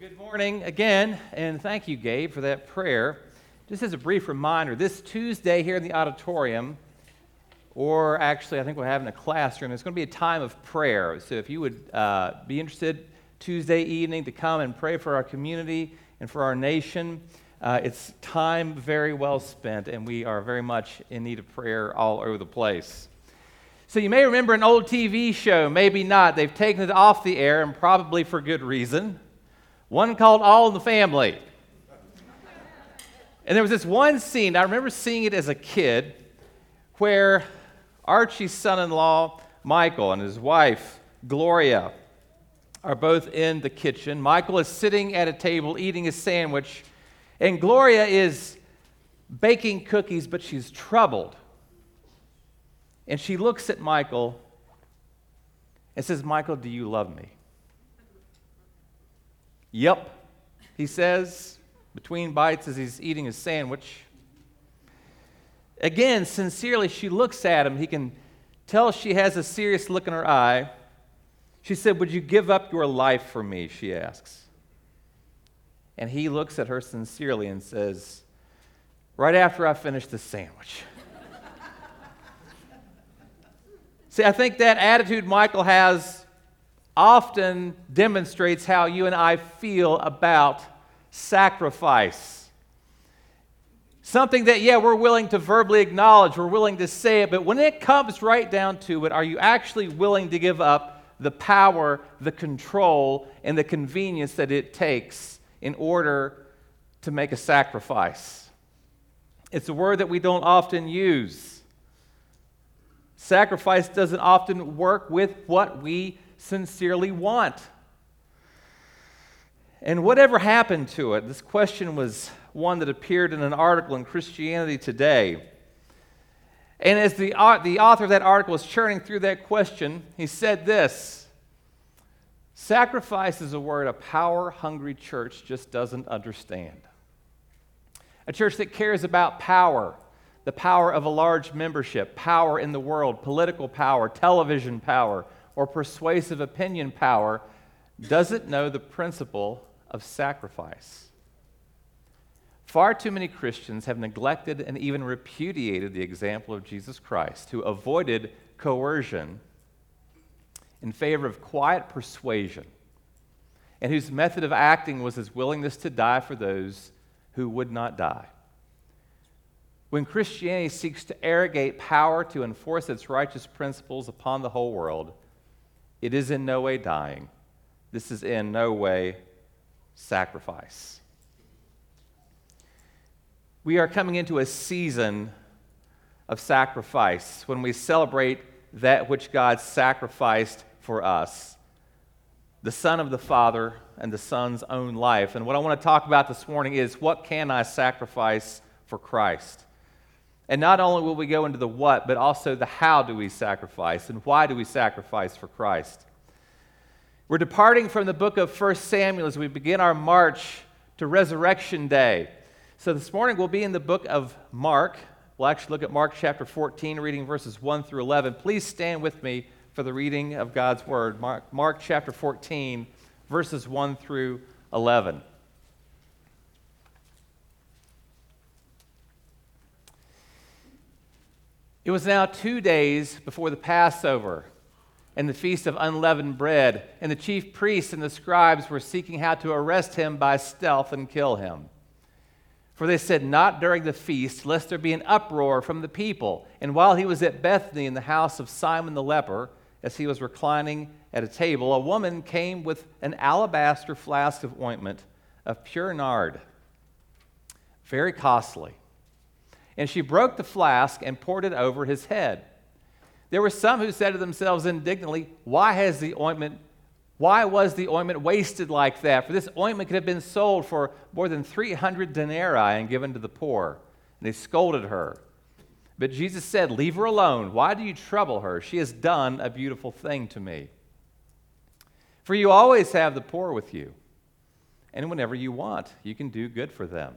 Good morning again, and thank you, Gabe, for that prayer. Just as a brief reminder, this Tuesday here in the auditorium, or actually, I think we're having a classroom, it's going to be a time of prayer. So if you would uh, be interested Tuesday evening to come and pray for our community and for our nation, uh, it's time very well spent, and we are very much in need of prayer all over the place. So you may remember an old TV show, maybe not. They've taken it off the air, and probably for good reason one called All in the Family. And there was this one scene, I remember seeing it as a kid, where Archie's son in law, Michael, and his wife, Gloria, are both in the kitchen. Michael is sitting at a table eating a sandwich, and Gloria is baking cookies, but she's troubled. And she looks at Michael and says, Michael, do you love me? Yep, he says between bites as he's eating his sandwich. Again, sincerely, she looks at him. He can tell she has a serious look in her eye. She said, Would you give up your life for me? She asks. And he looks at her sincerely and says, Right after I finish the sandwich. See, I think that attitude Michael has often demonstrates how you and I feel about sacrifice. Something that, yeah, we're willing to verbally acknowledge, we're willing to say it, but when it comes right down to it, are you actually willing to give up the power, the control, and the convenience that it takes in order to make a sacrifice? It's a word that we don't often use. Sacrifice doesn't often work with what we sincerely want. And whatever happened to it? This question was one that appeared in an article in Christianity Today. And as the, the author of that article was churning through that question, he said this Sacrifice is a word a power hungry church just doesn't understand. A church that cares about power, the power of a large membership, power in the world, political power, television power, or persuasive opinion power doesn't know the principle of sacrifice. Far too many Christians have neglected and even repudiated the example of Jesus Christ, who avoided coercion in favor of quiet persuasion, and whose method of acting was his willingness to die for those who would not die. When Christianity seeks to arrogate power to enforce its righteous principles upon the whole world, it is in no way dying. This is in no way sacrifice. We are coming into a season of sacrifice when we celebrate that which God sacrificed for us the Son of the Father and the Son's own life. And what I want to talk about this morning is what can I sacrifice for Christ? And not only will we go into the what, but also the how do we sacrifice and why do we sacrifice for Christ. We're departing from the book of 1 Samuel as we begin our march to Resurrection Day. So this morning we'll be in the book of Mark. We'll actually look at Mark chapter 14, reading verses 1 through 11. Please stand with me for the reading of God's word. Mark, Mark chapter 14, verses 1 through 11. It was now two days before the Passover and the feast of unleavened bread, and the chief priests and the scribes were seeking how to arrest him by stealth and kill him. For they said, Not during the feast, lest there be an uproar from the people. And while he was at Bethany in the house of Simon the leper, as he was reclining at a table, a woman came with an alabaster flask of ointment of pure nard, very costly and she broke the flask and poured it over his head. There were some who said to themselves indignantly, Why has the ointment, why was the ointment wasted like that? For this ointment could have been sold for more than 300 denarii and given to the poor. And they scolded her. But Jesus said, Leave her alone. Why do you trouble her? She has done a beautiful thing to me. For you always have the poor with you, and whenever you want, you can do good for them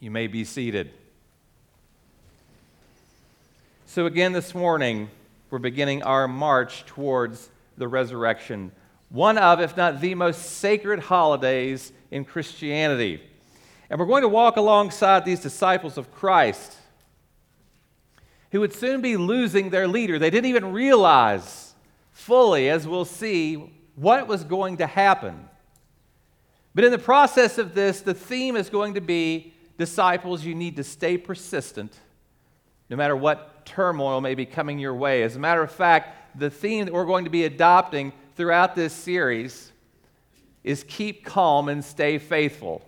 You may be seated. So, again, this morning, we're beginning our march towards the resurrection, one of, if not the most sacred holidays in Christianity. And we're going to walk alongside these disciples of Christ who would soon be losing their leader. They didn't even realize fully, as we'll see, what was going to happen. But in the process of this, the theme is going to be disciples, you need to stay persistent no matter what turmoil may be coming your way. As a matter of fact, the theme that we're going to be adopting throughout this series is keep calm and stay faithful.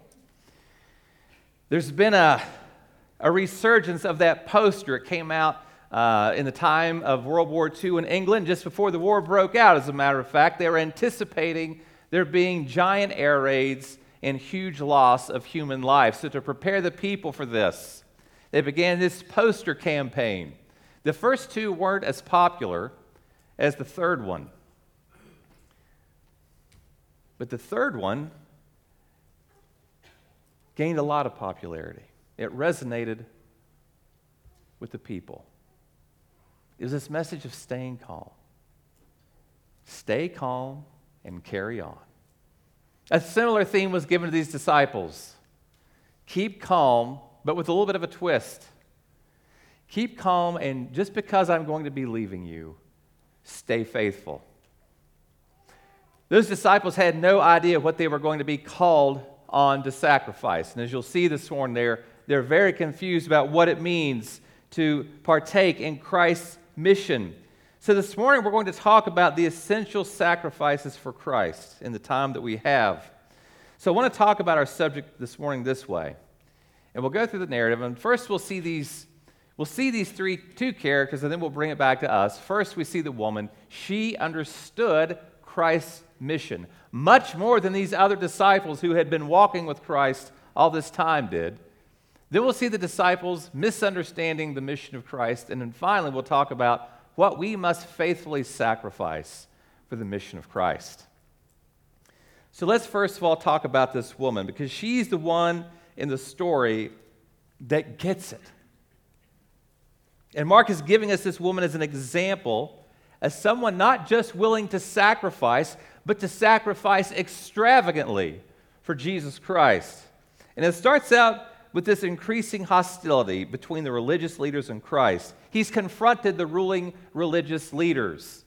There's been a, a resurgence of that poster. It came out uh, in the time of World War II in England, just before the war broke out, as a matter of fact. They were anticipating there being giant air raids and huge loss of human life. So, to prepare the people for this, they began this poster campaign. The first two weren't as popular as the third one. But the third one gained a lot of popularity. It resonated with the people. It was this message of staying calm. Stay calm and carry on. A similar theme was given to these disciples keep calm, but with a little bit of a twist. Keep calm, and just because I'm going to be leaving you, stay faithful. Those disciples had no idea what they were going to be called on to sacrifice. And as you'll see this morning, they're, they're very confused about what it means to partake in Christ's mission. So, this morning we're going to talk about the essential sacrifices for Christ in the time that we have. So, I want to talk about our subject this morning this way. And we'll go through the narrative. And first, we'll see these. We'll see these three, two characters, and then we'll bring it back to us. First, we see the woman. She understood Christ's mission much more than these other disciples who had been walking with Christ all this time did. Then we'll see the disciples misunderstanding the mission of Christ. And then finally, we'll talk about what we must faithfully sacrifice for the mission of Christ. So let's first of all talk about this woman because she's the one in the story that gets it. And Mark is giving us this woman as an example, as someone not just willing to sacrifice, but to sacrifice extravagantly for Jesus Christ. And it starts out with this increasing hostility between the religious leaders and Christ. He's confronted the ruling religious leaders,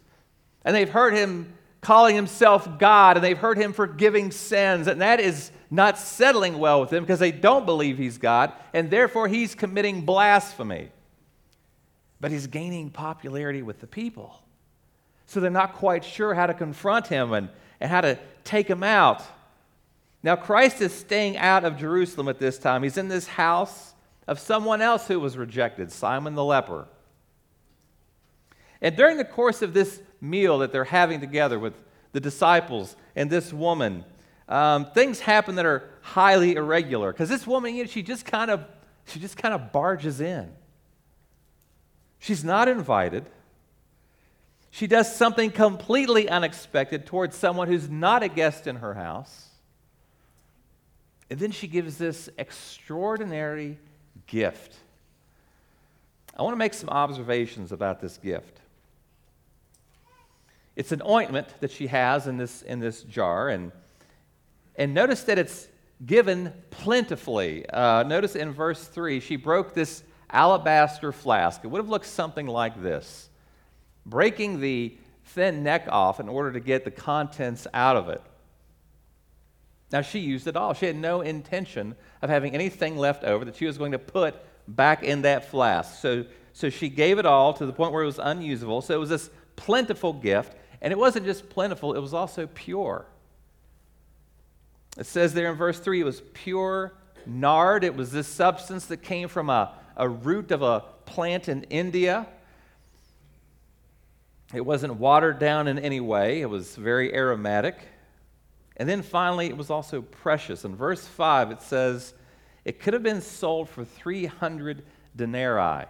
and they've heard him calling himself God, and they've heard him forgiving sins, and that is not settling well with them because they don't believe he's God, and therefore he's committing blasphemy. But he's gaining popularity with the people. So they're not quite sure how to confront him and, and how to take him out. Now, Christ is staying out of Jerusalem at this time. He's in this house of someone else who was rejected, Simon the leper. And during the course of this meal that they're having together with the disciples and this woman, um, things happen that are highly irregular. Because this woman, you know, she just kind of she just kind of barges in. She's not invited. She does something completely unexpected towards someone who's not a guest in her house. And then she gives this extraordinary gift. I want to make some observations about this gift. It's an ointment that she has in this, in this jar, and, and notice that it's given plentifully. Uh, notice in verse 3, she broke this alabaster flask. It would have looked something like this breaking the thin neck off in order to get the contents out of it. Now, she used it all. She had no intention of having anything left over that she was going to put back in that flask. So, so she gave it all to the point where it was unusable. So it was this plentiful gift. And it wasn't just plentiful, it was also pure. It says there in verse 3 it was pure nard. It was this substance that came from a, a root of a plant in India. It wasn't watered down in any way, it was very aromatic. And then finally, it was also precious. In verse 5, it says, it could have been sold for 300 denarii.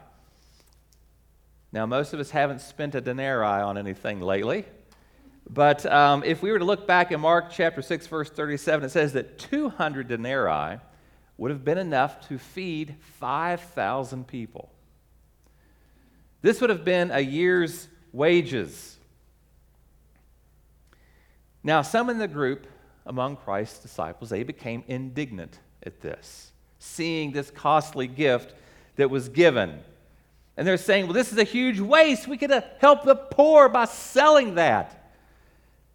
Now, most of us haven't spent a denarii on anything lately. But um, if we were to look back in Mark chapter 6, verse 37, it says that 200 denarii would have been enough to feed 5,000 people. This would have been a year's wages. Now, some in the group among Christ's disciples, they became indignant at this, seeing this costly gift that was given. And they're saying, well, this is a huge waste. We could helped the poor by selling that.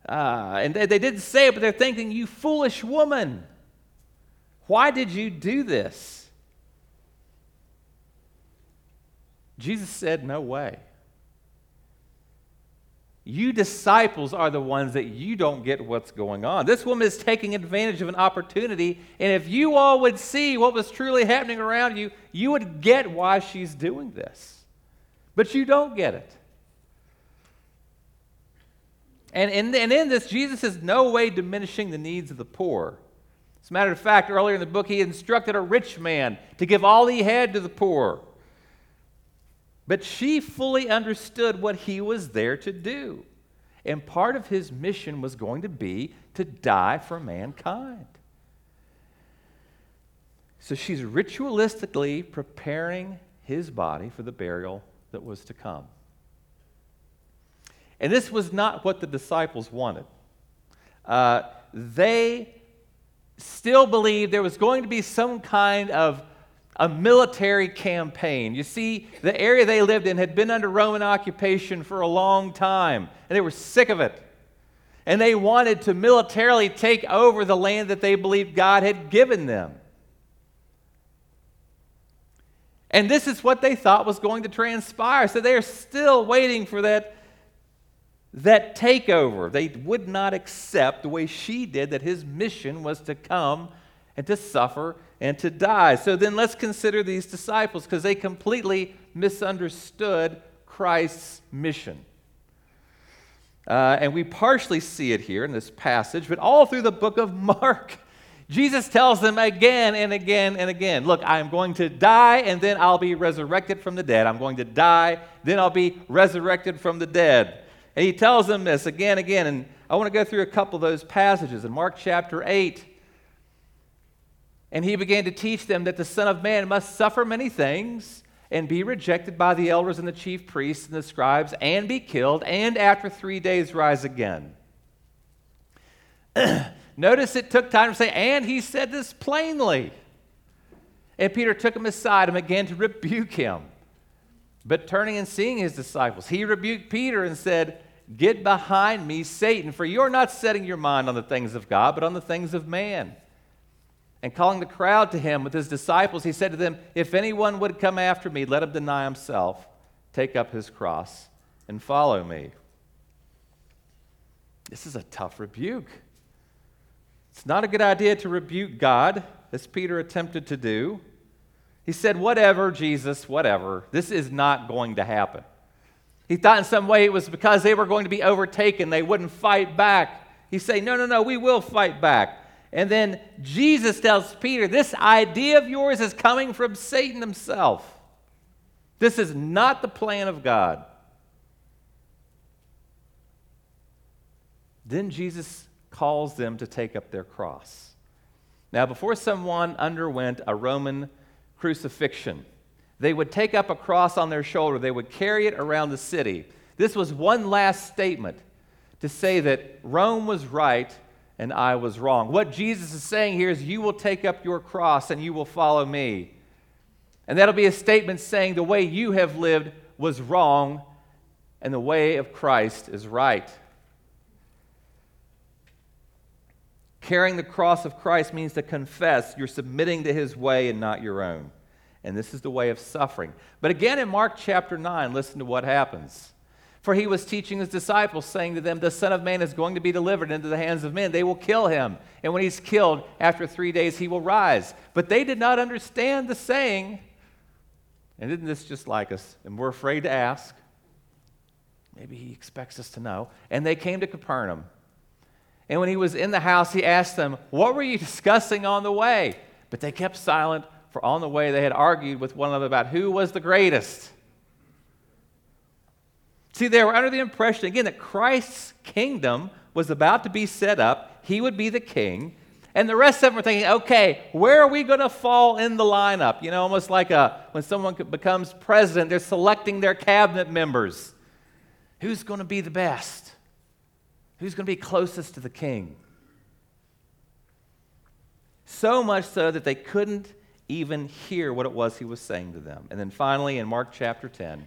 Uh, and they, they didn't say it, but they're thinking, you foolish woman. Why did you do this? Jesus said, No way. You disciples are the ones that you don't get what's going on. This woman is taking advantage of an opportunity, and if you all would see what was truly happening around you, you would get why she's doing this. But you don't get it. And in, and in this, Jesus is no way diminishing the needs of the poor. As a matter of fact, earlier in the book, he instructed a rich man to give all he had to the poor. But she fully understood what he was there to do. And part of his mission was going to be to die for mankind. So she's ritualistically preparing his body for the burial that was to come. And this was not what the disciples wanted. Uh, they still believed there was going to be some kind of a military campaign. You see, the area they lived in had been under Roman occupation for a long time, and they were sick of it. And they wanted to militarily take over the land that they believed God had given them. And this is what they thought was going to transpire. So they are still waiting for that, that takeover. They would not accept the way she did that his mission was to come and to suffer and to die. So then let's consider these disciples because they completely misunderstood Christ's mission. Uh, and we partially see it here in this passage, but all through the book of Mark, Jesus tells them again and again and again Look, I'm going to die and then I'll be resurrected from the dead. I'm going to die, then I'll be resurrected from the dead. And he tells them this again and again. And I want to go through a couple of those passages. In Mark chapter 8, and he began to teach them that the Son of Man must suffer many things and be rejected by the elders and the chief priests and the scribes and be killed and after three days rise again. Notice it took time to say, and he said this plainly. And Peter took him aside and began to rebuke him. But turning and seeing his disciples, he rebuked Peter and said, Get behind me, Satan, for you're not setting your mind on the things of God, but on the things of man. And calling the crowd to him with his disciples, he said to them, If anyone would come after me, let him deny himself, take up his cross, and follow me. This is a tough rebuke. It's not a good idea to rebuke God, as Peter attempted to do. He said, Whatever, Jesus, whatever. This is not going to happen. He thought in some way it was because they were going to be overtaken, they wouldn't fight back. He said, No, no, no, we will fight back. And then Jesus tells Peter, This idea of yours is coming from Satan himself. This is not the plan of God. Then Jesus calls them to take up their cross. Now, before someone underwent a Roman crucifixion, they would take up a cross on their shoulder, they would carry it around the city. This was one last statement to say that Rome was right and I was wrong. What Jesus is saying here is, You will take up your cross and you will follow me. And that'll be a statement saying the way you have lived was wrong and the way of Christ is right. Carrying the cross of Christ means to confess you're submitting to his way and not your own. And this is the way of suffering. But again, in Mark chapter 9, listen to what happens. For he was teaching his disciples, saying to them, The Son of Man is going to be delivered into the hands of men. They will kill him. And when he's killed, after three days, he will rise. But they did not understand the saying. And isn't this just like us? And we're afraid to ask. Maybe he expects us to know. And they came to Capernaum. And when he was in the house, he asked them, What were you discussing on the way? But they kept silent, for on the way they had argued with one another about who was the greatest. See, they were under the impression, again, that Christ's kingdom was about to be set up. He would be the king. And the rest of them were thinking, okay, where are we going to fall in the lineup? You know, almost like a, when someone becomes president, they're selecting their cabinet members. Who's going to be the best? Who's going to be closest to the king? So much so that they couldn't even hear what it was he was saying to them. And then finally, in Mark chapter 10,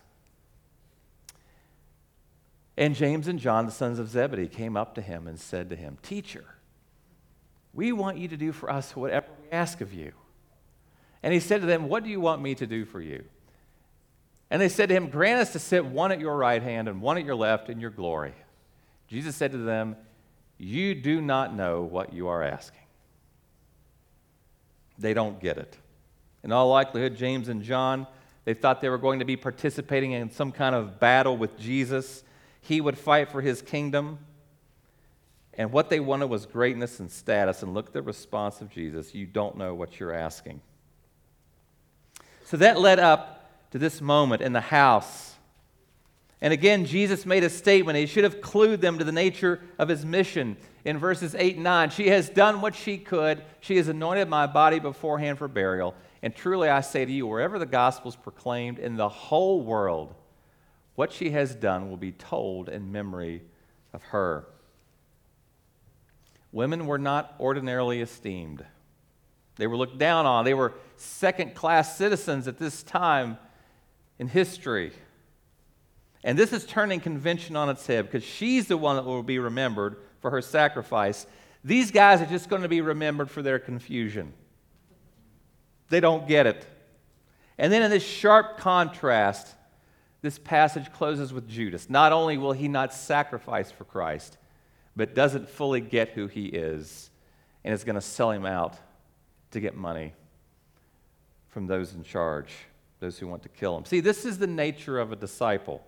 And James and John, the sons of Zebedee, came up to him and said to him, Teacher, we want you to do for us whatever we ask of you. And he said to them, What do you want me to do for you? And they said to him, Grant us to sit one at your right hand and one at your left in your glory. Jesus said to them, You do not know what you are asking. They don't get it. In all likelihood, James and John, they thought they were going to be participating in some kind of battle with Jesus. He would fight for his kingdom. And what they wanted was greatness and status. And look at the response of Jesus you don't know what you're asking. So that led up to this moment in the house and again, Jesus made a statement. He should have clued them to the nature of his mission in verses 8 and 9. She has done what she could. She has anointed my body beforehand for burial. And truly I say to you, wherever the gospel is proclaimed in the whole world, what she has done will be told in memory of her. Women were not ordinarily esteemed, they were looked down on. They were second class citizens at this time in history. And this is turning convention on its head because she's the one that will be remembered for her sacrifice. These guys are just going to be remembered for their confusion. They don't get it. And then in this sharp contrast, this passage closes with Judas. Not only will he not sacrifice for Christ, but doesn't fully get who he is and is going to sell him out to get money from those in charge, those who want to kill him. See, this is the nature of a disciple.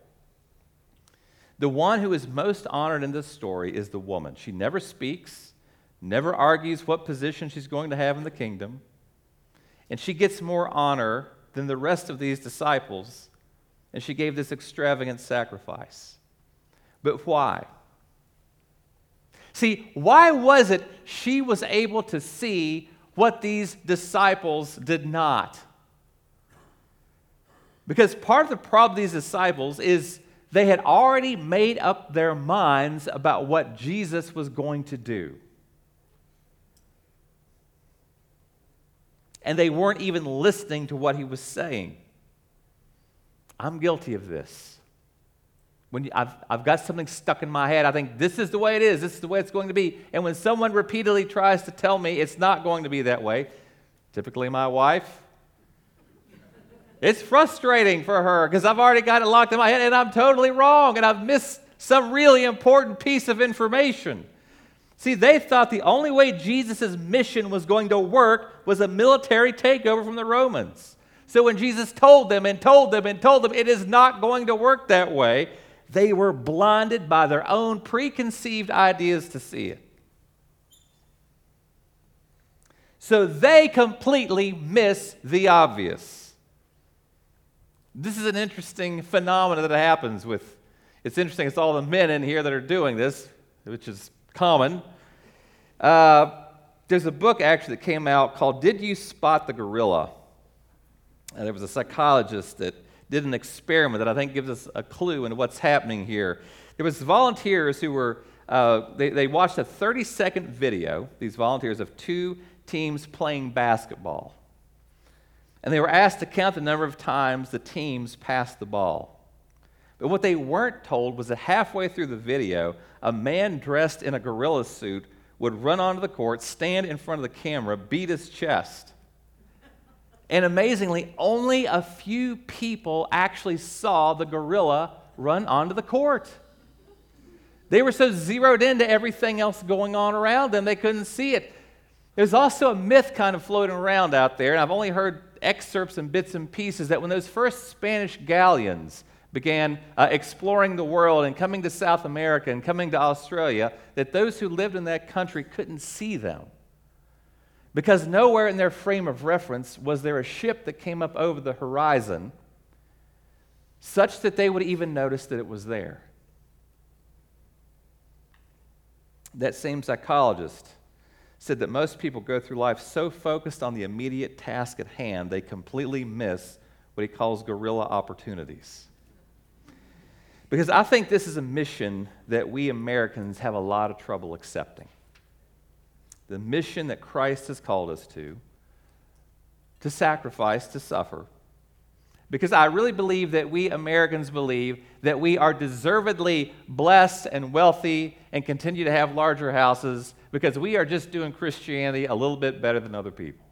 The one who is most honored in this story is the woman. She never speaks, never argues what position she's going to have in the kingdom, and she gets more honor than the rest of these disciples, and she gave this extravagant sacrifice. But why? See, why was it she was able to see what these disciples did not? Because part of the problem these disciples is they had already made up their minds about what Jesus was going to do. And they weren't even listening to what he was saying. I'm guilty of this. When I've, I've got something stuck in my head, I think this is the way it is, this is the way it's going to be. And when someone repeatedly tries to tell me it's not going to be that way, typically my wife, it's frustrating for her because I've already got it locked in my head and I'm totally wrong and I've missed some really important piece of information. See, they thought the only way Jesus' mission was going to work was a military takeover from the Romans. So when Jesus told them and told them and told them it is not going to work that way, they were blinded by their own preconceived ideas to see it. So they completely miss the obvious. This is an interesting phenomenon that happens with, it's interesting, it's all the men in here that are doing this, which is common. Uh, there's a book actually that came out called Did You Spot the Gorilla? And there was a psychologist that did an experiment that I think gives us a clue into what's happening here. There was volunteers who were, uh, they, they watched a 30-second video, these volunteers, of two teams playing basketball and they were asked to count the number of times the teams passed the ball. But what they weren't told was that halfway through the video, a man dressed in a gorilla suit would run onto the court, stand in front of the camera, beat his chest. And amazingly, only a few people actually saw the gorilla run onto the court. They were so zeroed into everything else going on around them, they couldn't see it. There's also a myth kind of floating around out there, and I've only heard excerpts and bits and pieces that when those first Spanish galleons began uh, exploring the world and coming to South America and coming to Australia, that those who lived in that country couldn't see them. Because nowhere in their frame of reference was there a ship that came up over the horizon such that they would even notice that it was there. That same psychologist said that most people go through life so focused on the immediate task at hand, they completely miss what he calls gorilla opportunities. Because I think this is a mission that we Americans have a lot of trouble accepting. The mission that Christ has called us to, to sacrifice, to suffer, because I really believe that we Americans believe that we are deservedly blessed and wealthy and continue to have larger houses because we are just doing Christianity a little bit better than other people.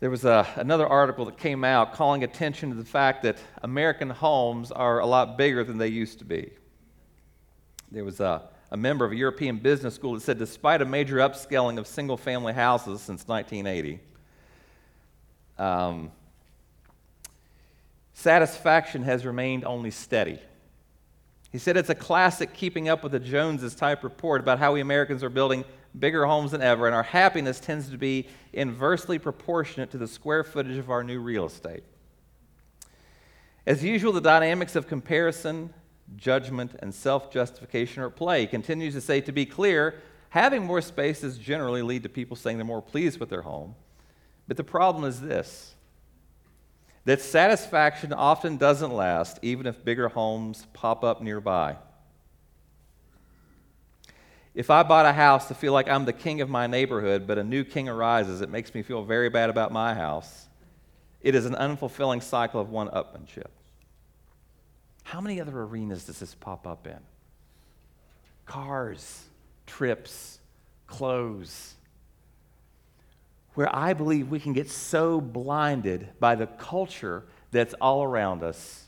There was a, another article that came out calling attention to the fact that American homes are a lot bigger than they used to be. There was a, a member of a European business school that said despite a major upscaling of single family houses since 1980, um, satisfaction has remained only steady. He said it's a classic keeping up with the Joneses type report about how we Americans are building bigger homes than ever, and our happiness tends to be inversely proportionate to the square footage of our new real estate. As usual, the dynamics of comparison, judgment, and self justification are at play. He continues to say, to be clear, having more spaces generally lead to people saying they're more pleased with their home. But the problem is this that satisfaction often doesn't last, even if bigger homes pop up nearby. If I bought a house to feel like I'm the king of my neighborhood, but a new king arises, it makes me feel very bad about my house. It is an unfulfilling cycle of one upmanship. How many other arenas does this pop up in? Cars, trips, clothes, where I believe we can get so blinded by the culture that's all around us.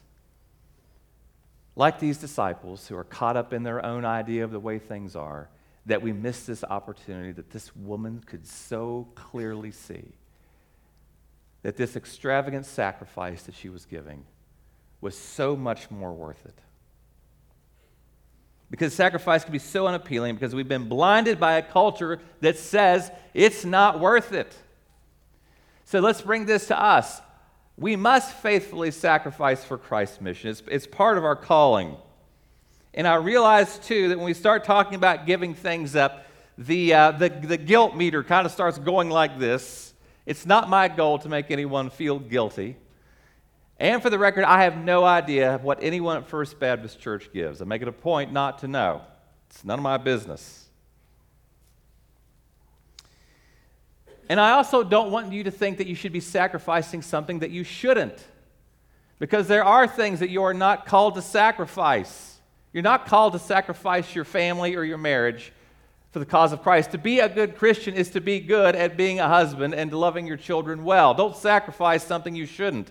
Like these disciples who are caught up in their own idea of the way things are, that we miss this opportunity that this woman could so clearly see that this extravagant sacrifice that she was giving was so much more worth it. Because sacrifice can be so unappealing because we've been blinded by a culture that says it's not worth it. So let's bring this to us. We must faithfully sacrifice for Christ's mission, it's, it's part of our calling. And I realize, too, that when we start talking about giving things up, the, uh, the, the guilt meter kind of starts going like this. It's not my goal to make anyone feel guilty. And for the record, I have no idea what anyone at First Baptist Church gives. I make it a point not to know. It's none of my business. And I also don't want you to think that you should be sacrificing something that you shouldn't. Because there are things that you are not called to sacrifice. You're not called to sacrifice your family or your marriage for the cause of Christ. To be a good Christian is to be good at being a husband and loving your children well. Don't sacrifice something you shouldn't.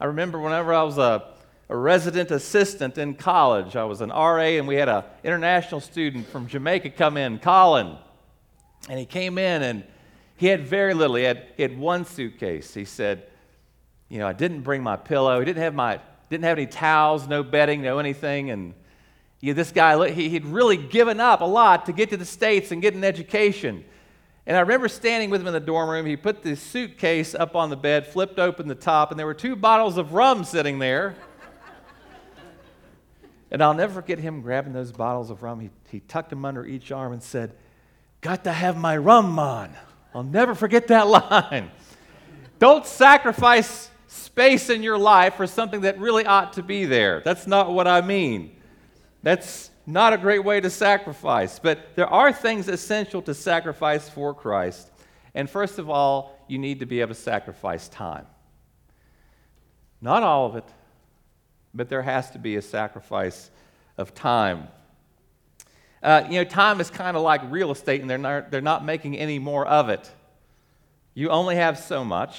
I remember whenever I was a, a resident assistant in college, I was an RA, and we had an international student from Jamaica come in, Colin. And he came in and he had very little. He had, he had one suitcase. He said, You know, I didn't bring my pillow. He didn't have, my, didn't have any towels, no bedding, no anything. And you know, this guy, he, he'd really given up a lot to get to the States and get an education. And I remember standing with him in the dorm room. He put the suitcase up on the bed, flipped open the top, and there were two bottles of rum sitting there. and I'll never forget him grabbing those bottles of rum. He, he tucked them under each arm and said, Got to have my rum on. I'll never forget that line. Don't sacrifice space in your life for something that really ought to be there. That's not what I mean. That's not a great way to sacrifice, but there are things essential to sacrifice for Christ. And first of all, you need to be able to sacrifice time. Not all of it, but there has to be a sacrifice of time. Uh, you know, time is kind of like real estate, and they're not, they're not making any more of it. You only have so much.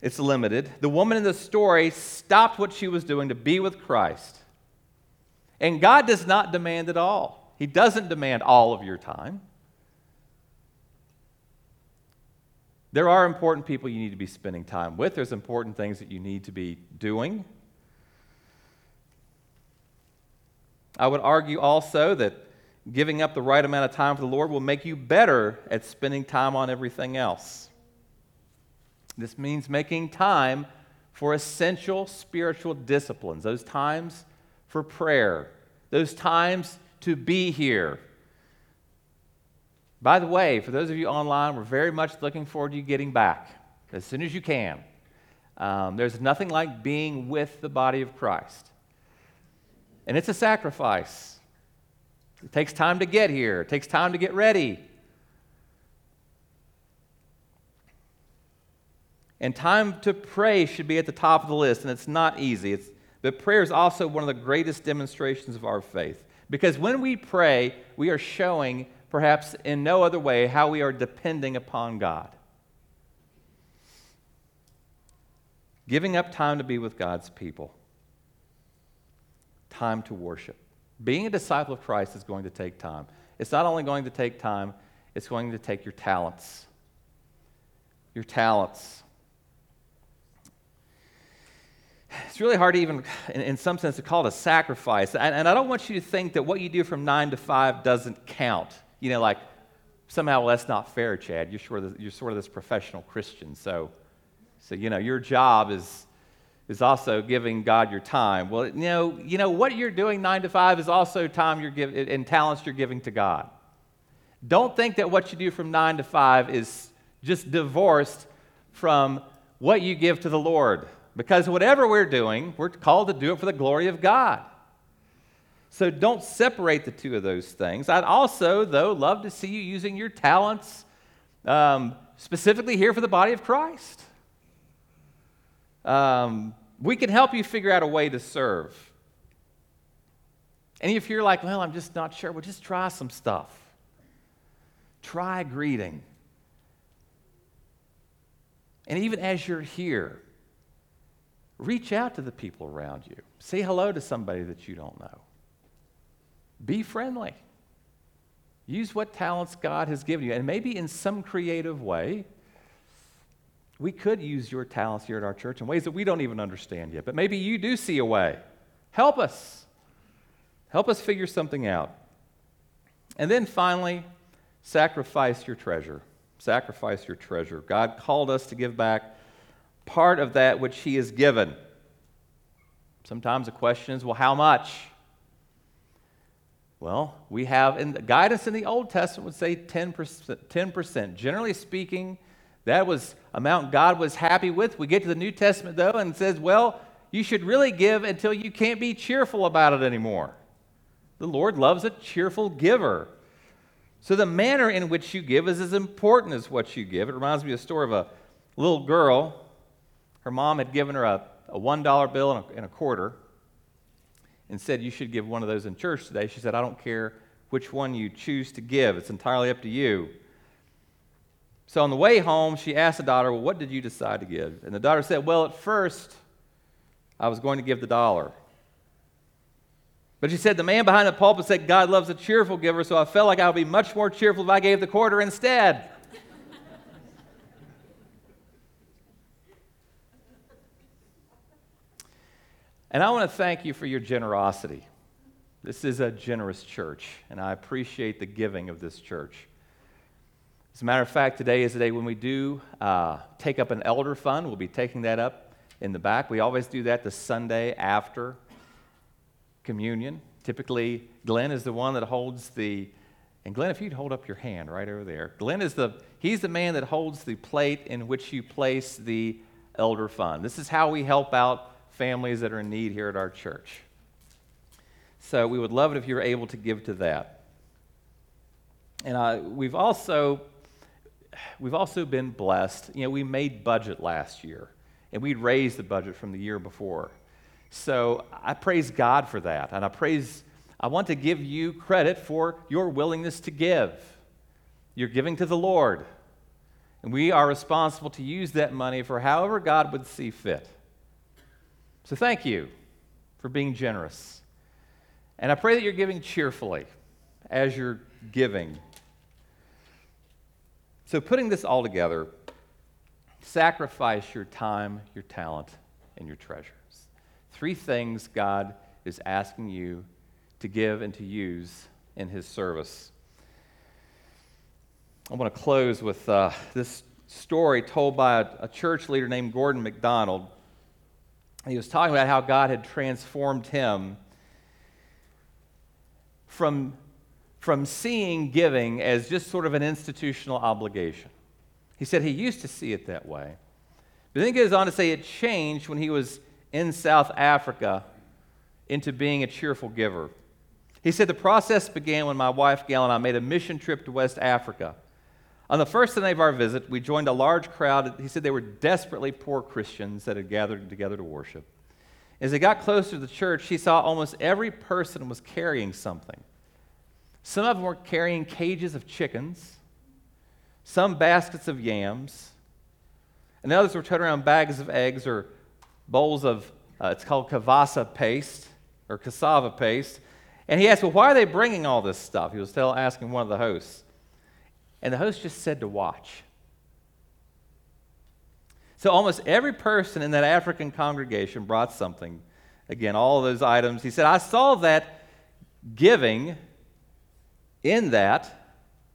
It's limited. The woman in the story stopped what she was doing to be with Christ. And God does not demand it all. He doesn't demand all of your time. There are important people you need to be spending time with. There's important things that you need to be doing. I would argue also that giving up the right amount of time for the Lord will make you better at spending time on everything else. This means making time for essential spiritual disciplines, those times for prayer, those times to be here. By the way, for those of you online, we're very much looking forward to you getting back as soon as you can. Um, there's nothing like being with the body of Christ. And it's a sacrifice. It takes time to get here, it takes time to get ready. And time to pray should be at the top of the list, and it's not easy. It's, but prayer is also one of the greatest demonstrations of our faith. Because when we pray, we are showing, perhaps in no other way, how we are depending upon God. Giving up time to be with God's people time to worship. Being a disciple of Christ is going to take time. It's not only going to take time, it's going to take your talents. Your talents. It's really hard to even, in, in some sense, to call it a sacrifice. And, and I don't want you to think that what you do from nine to five doesn't count. You know, like somehow well, that's not fair, Chad. You're sort of, you're sort of this professional Christian. So, so, you know, your job is is also giving God your time. Well, you know, you know what you're doing 9 to 5 is also time you're giving and talents you're giving to God. Don't think that what you do from 9 to 5 is just divorced from what you give to the Lord. Because whatever we're doing, we're called to do it for the glory of God. So don't separate the two of those things. I'd also, though, love to see you using your talents um, specifically here for the body of Christ. Um, we can help you figure out a way to serve. And if you're like, well, I'm just not sure, well, just try some stuff. Try greeting. And even as you're here, reach out to the people around you. Say hello to somebody that you don't know. Be friendly. Use what talents God has given you. And maybe in some creative way, we could use your talents here at our church in ways that we don't even understand yet, but maybe you do see a way. Help us. Help us figure something out. And then finally, sacrifice your treasure. Sacrifice your treasure. God called us to give back part of that which He has given. Sometimes the question is, well, how much? Well, we have, in the guidance in the Old Testament would say 10%, 10%. Generally speaking, that was amount God was happy with. We get to the New Testament, though, and says, well, you should really give until you can't be cheerful about it anymore. The Lord loves a cheerful giver. So the manner in which you give is as important as what you give. It reminds me of a story of a little girl. Her mom had given her a, a $1 bill and a, and a quarter and said, You should give one of those in church today. She said, I don't care which one you choose to give, it's entirely up to you. So on the way home, she asked the daughter, Well, what did you decide to give? And the daughter said, Well, at first, I was going to give the dollar. But she said, The man behind the pulpit said, God loves a cheerful giver, so I felt like I would be much more cheerful if I gave the quarter instead. And I want to thank you for your generosity. This is a generous church, and I appreciate the giving of this church. As a matter of fact, today is the day when we do uh, take up an elder fund. We'll be taking that up in the back. We always do that the Sunday after communion. Typically, Glenn is the one that holds the, and Glenn, if you'd hold up your hand right over there. Glenn is the, he's the man that holds the plate in which you place the elder fund. This is how we help out families that are in need here at our church. So we would love it if you were able to give to that. And uh, we've also we've also been blessed. You know, we made budget last year, and we raised the budget from the year before. So I praise God for that, and I praise I want to give you credit for your willingness to give. You're giving to the Lord. And we are responsible to use that money for however God would see fit. So thank you for being generous. And I pray that you're giving cheerfully as you're giving. So, putting this all together, sacrifice your time, your talent, and your treasures. Three things God is asking you to give and to use in His service. I want to close with uh, this story told by a, a church leader named Gordon MacDonald. He was talking about how God had transformed him from, from seeing giving as just sort of an institutional obligation. He said he used to see it that way. But then he goes on to say it changed when he was in South Africa into being a cheerful giver. He said the process began when my wife Gail and I made a mission trip to West Africa. On the first day of our visit, we joined a large crowd. He said they were desperately poor Christians that had gathered together to worship. As they got closer to the church, he saw almost every person was carrying something. Some of them were carrying cages of chickens, some baskets of yams, and others were toting around bags of eggs or bowls of, uh, it's called kavasa paste or cassava paste. And he asked, Well, why are they bringing all this stuff? He was still asking one of the hosts. And the host just said to watch. So almost every person in that African congregation brought something. Again, all those items. He said, I saw that giving in that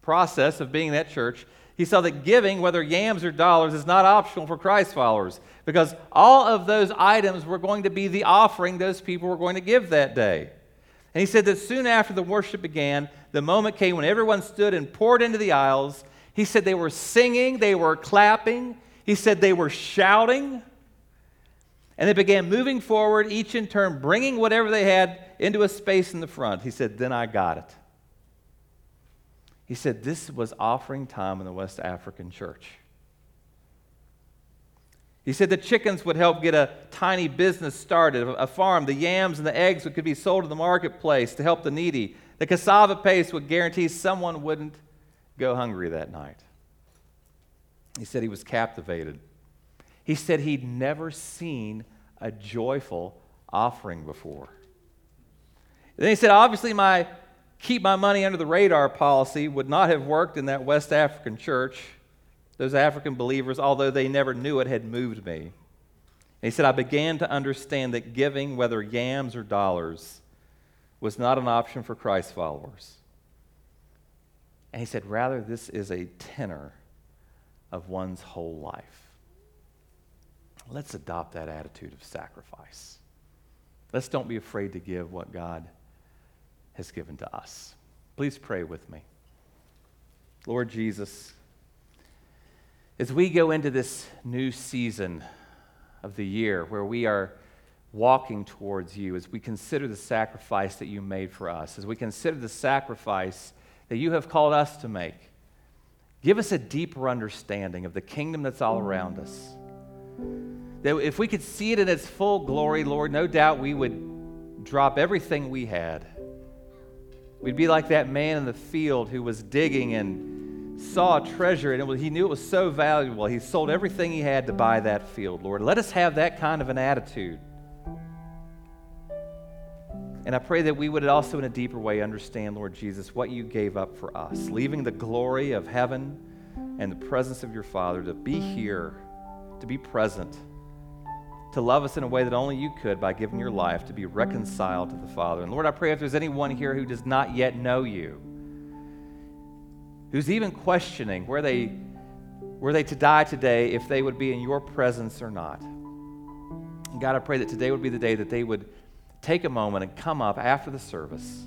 process of being that church. He saw that giving, whether yams or dollars, is not optional for Christ followers because all of those items were going to be the offering those people were going to give that day. And he said that soon after the worship began, the moment came when everyone stood and poured into the aisles. He said they were singing, they were clapping, he said they were shouting. And they began moving forward, each in turn bringing whatever they had into a space in the front. He said, Then I got it. He said, This was offering time in the West African church. He said the chickens would help get a tiny business started, a farm. The yams and the eggs could be sold in the marketplace to help the needy. The cassava paste would guarantee someone wouldn't go hungry that night. He said he was captivated. He said he'd never seen a joyful offering before. And then he said, obviously, my keep my money under the radar policy would not have worked in that West African church. Those African believers, although they never knew it, had moved me. And he said, I began to understand that giving, whether yams or dollars, was not an option for Christ followers. And he said, rather, this is a tenor of one's whole life. Let's adopt that attitude of sacrifice. Let's don't be afraid to give what God has given to us. Please pray with me. Lord Jesus, as we go into this new season of the year where we are walking towards you, as we consider the sacrifice that you made for us, as we consider the sacrifice that you have called us to make, give us a deeper understanding of the kingdom that's all around us. That if we could see it in its full glory, Lord, no doubt we would drop everything we had. We'd be like that man in the field who was digging and saw a treasure, and was, he knew it was so valuable. He sold everything he had to buy that field, Lord. Let us have that kind of an attitude. And I pray that we would also, in a deeper way, understand, Lord Jesus, what you gave up for us, leaving the glory of heaven and the presence of your Father to be here, to be present, to love us in a way that only you could by giving your life to be reconciled to the Father. And Lord, I pray if there's anyone here who does not yet know you, who's even questioning where they were they to die today if they would be in your presence or not. God, I pray that today would be the day that they would take a moment and come up after the service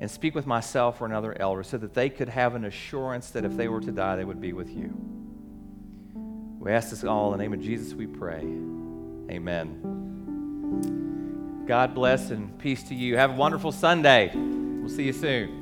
and speak with myself or another elder so that they could have an assurance that if they were to die, they would be with you. We ask this all in the name of Jesus, we pray. Amen. God bless and peace to you. Have a wonderful Sunday. We'll see you soon.